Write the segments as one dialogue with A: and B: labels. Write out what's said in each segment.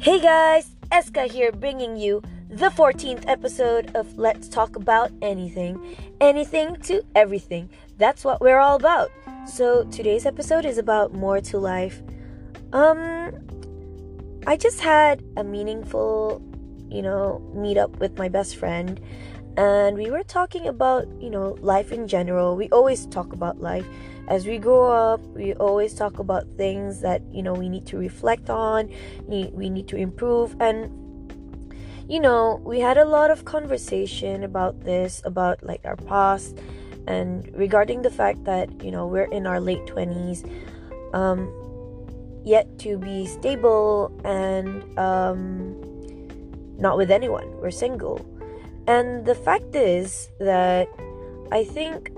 A: Hey guys, Eska here bringing you the 14th episode of Let's Talk About Anything. Anything to everything. That's what we're all about. So today's episode is about more to life. Um I just had a meaningful, you know, meet up with my best friend and we were talking about, you know, life in general. We always talk about life as we grow up, we always talk about things that you know we need to reflect on, we need to improve, and you know we had a lot of conversation about this, about like our past, and regarding the fact that you know we're in our late twenties, um, yet to be stable and um, not with anyone. We're single, and the fact is that I think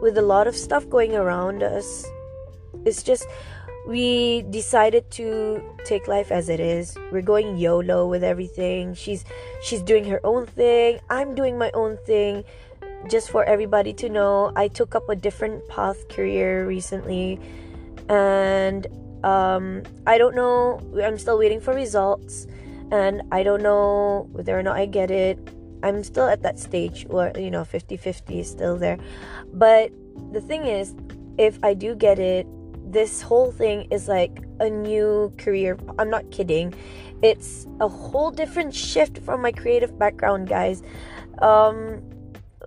A: with a lot of stuff going around us. It's just we decided to take life as it is. We're going YOLO with everything. She's she's doing her own thing. I'm doing my own thing. Just for everybody to know, I took up a different path career recently and um, I don't know. I'm still waiting for results and I don't know whether or not I get it. I'm still at that stage where, you know, 50 50 is still there. But the thing is, if I do get it, this whole thing is like a new career. I'm not kidding. It's a whole different shift from my creative background, guys. Um,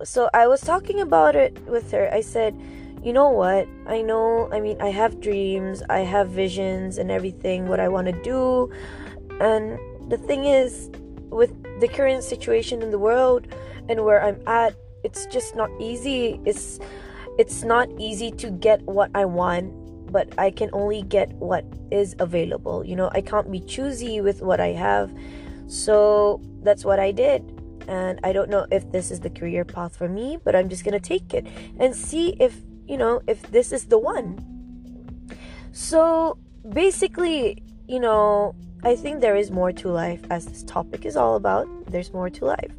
A: so I was talking about it with her. I said, you know what? I know, I mean, I have dreams, I have visions and everything, what I want to do. And the thing is, with the current situation in the world and where I'm at, it's just not easy. It's it's not easy to get what I want, but I can only get what is available. You know, I can't be choosy with what I have. So that's what I did. And I don't know if this is the career path for me, but I'm just going to take it and see if, you know, if this is the one. So basically, you know, I think there is more to life as this topic is all about. There's more to life.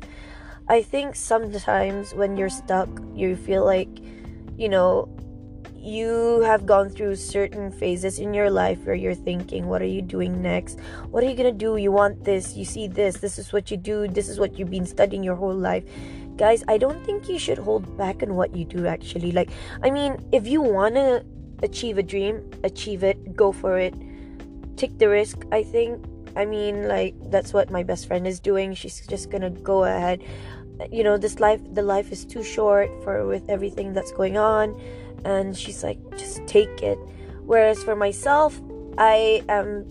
A: I think sometimes when you're stuck, you feel like, you know, you have gone through certain phases in your life where you're thinking, what are you doing next? What are you going to do? You want this, you see this, this is what you do, this is what you've been studying your whole life. Guys, I don't think you should hold back on what you do actually. Like, I mean, if you want to achieve a dream, achieve it, go for it take the risk i think. I mean like that's what my best friend is doing. She's just gonna go ahead. You know this life the life is too short for with everything that's going on. And she's like just take it. Whereas for myself i am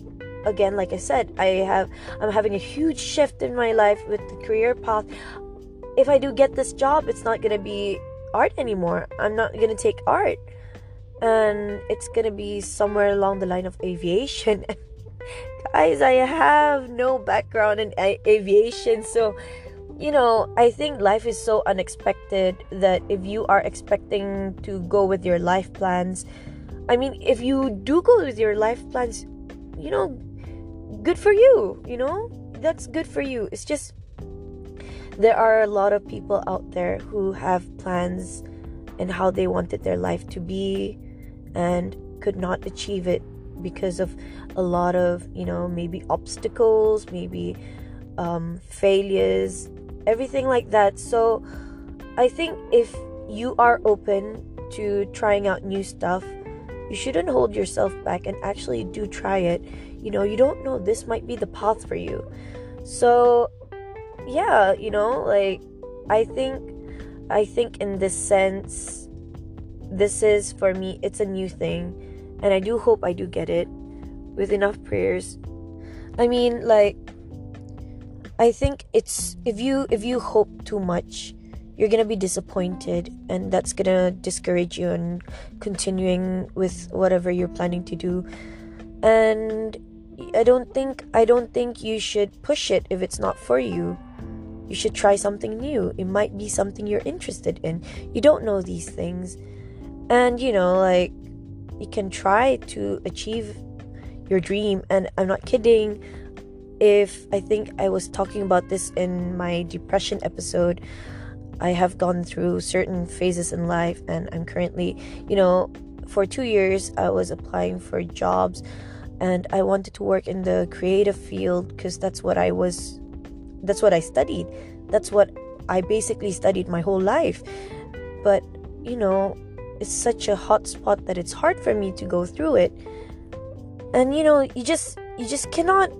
A: again like i said i have i'm having a huge shift in my life with the career path. If i do get this job it's not gonna be art anymore. I'm not gonna take art and it's gonna be somewhere along the line of aviation. Guys, I have no background in aviation, so you know, I think life is so unexpected that if you are expecting to go with your life plans, I mean, if you do go with your life plans, you know, good for you, you know, that's good for you. It's just there are a lot of people out there who have plans and how they wanted their life to be and could not achieve it because of a lot of you know maybe obstacles maybe um, failures everything like that. So i think if you are open to trying out new stuff you shouldn't hold yourself back and actually do try it. You know you don't know this might be the path for you. So yeah you know like i think i think in this sense this is for me it's a new thing and i do hope i do get it with enough prayers. I mean like i think it's if you if you hope too much you're gonna be disappointed and that's gonna discourage you and continuing with whatever you're planning to do. And i don't think i don't think you should push it if it's not for you. You should try something new. It might be something you're interested in. You don't know these things and you know like you can try to achieve your dream and i'm not kidding if i think i was talking about this in my depression episode i have gone through certain phases in life and i'm currently you know for two years i was applying for jobs and I wanted to work in the creative field because that's what I was that's what I studied. That's what I basically studied my whole life. But, you know, it's such a hot spot that it's hard for me to go through it. And you know, you just you just cannot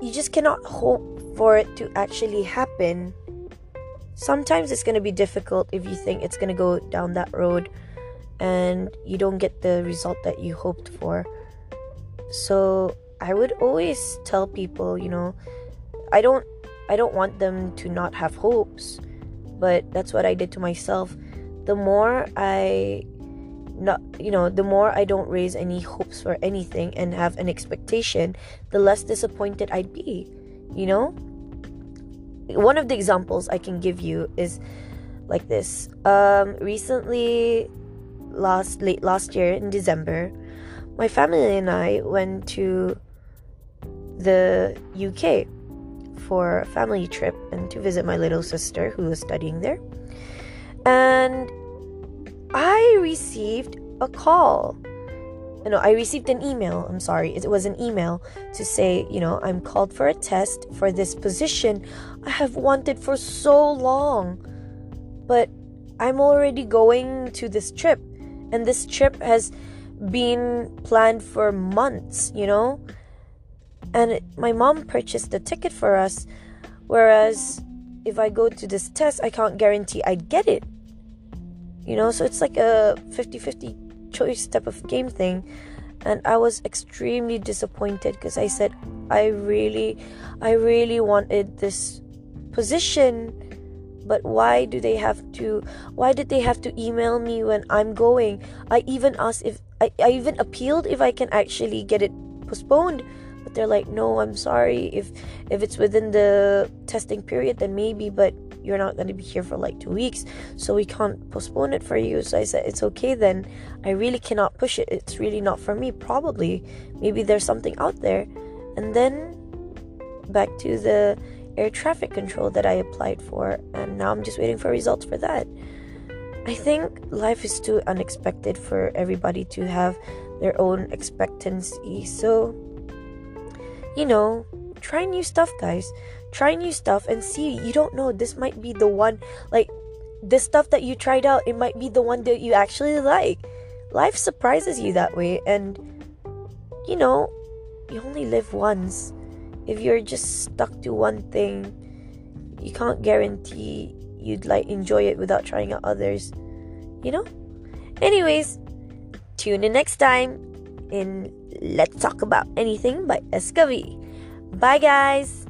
A: you just cannot hope for it to actually happen. Sometimes it's going to be difficult if you think it's going to go down that road and you don't get the result that you hoped for. So, I would always tell people, you know, I don't I don't want them to not have hopes, but that's what I did to myself. The more I not you know the more i don't raise any hopes for anything and have an expectation the less disappointed i'd be you know? One of the examples i can give you is like this. Um recently last late last year in december my family and i went to the uk for a family trip and to visit my little sister who was studying there and I received a call. No, I received an email. I'm sorry. It was an email to say, you know, I'm called for a test for this position I have wanted for so long. But I'm already going to this trip. And this trip has been planned for months, you know? And it, my mom purchased the ticket for us. Whereas if I go to this test, I can't guarantee I'd get it you know so it's like a 50-50 choice type of game thing. And i was extremely disappointed because i said i really i really wanted this position but why do they have to why did they have to email me when i'm going? I even asked if i, I even appealed if i can actually get it postponed but they're like no i'm sorry. If if it's within the testing period then maybe but you're not going to be here for like two weeks so we can't postpone it for you. So i said it's okay then. I really cannot push it. It's really not for me. Probably maybe there's something out there. And then back to the air traffic control that i applied for and now i'm just waiting for results for that. I think life is too unexpected for everybody to have their own expectancy so you know try new stuff guys. Try new stuff and see. You don't know. This might be the one like the stuff that you tried out it might be the one that you actually like. Life surprises you that way and you know you only live once. If you're just stuck to one thing you can't guarantee you'd like enjoy it without trying out others you know? Anyways tune in next time in let's talk about anything by Escavi. bye guys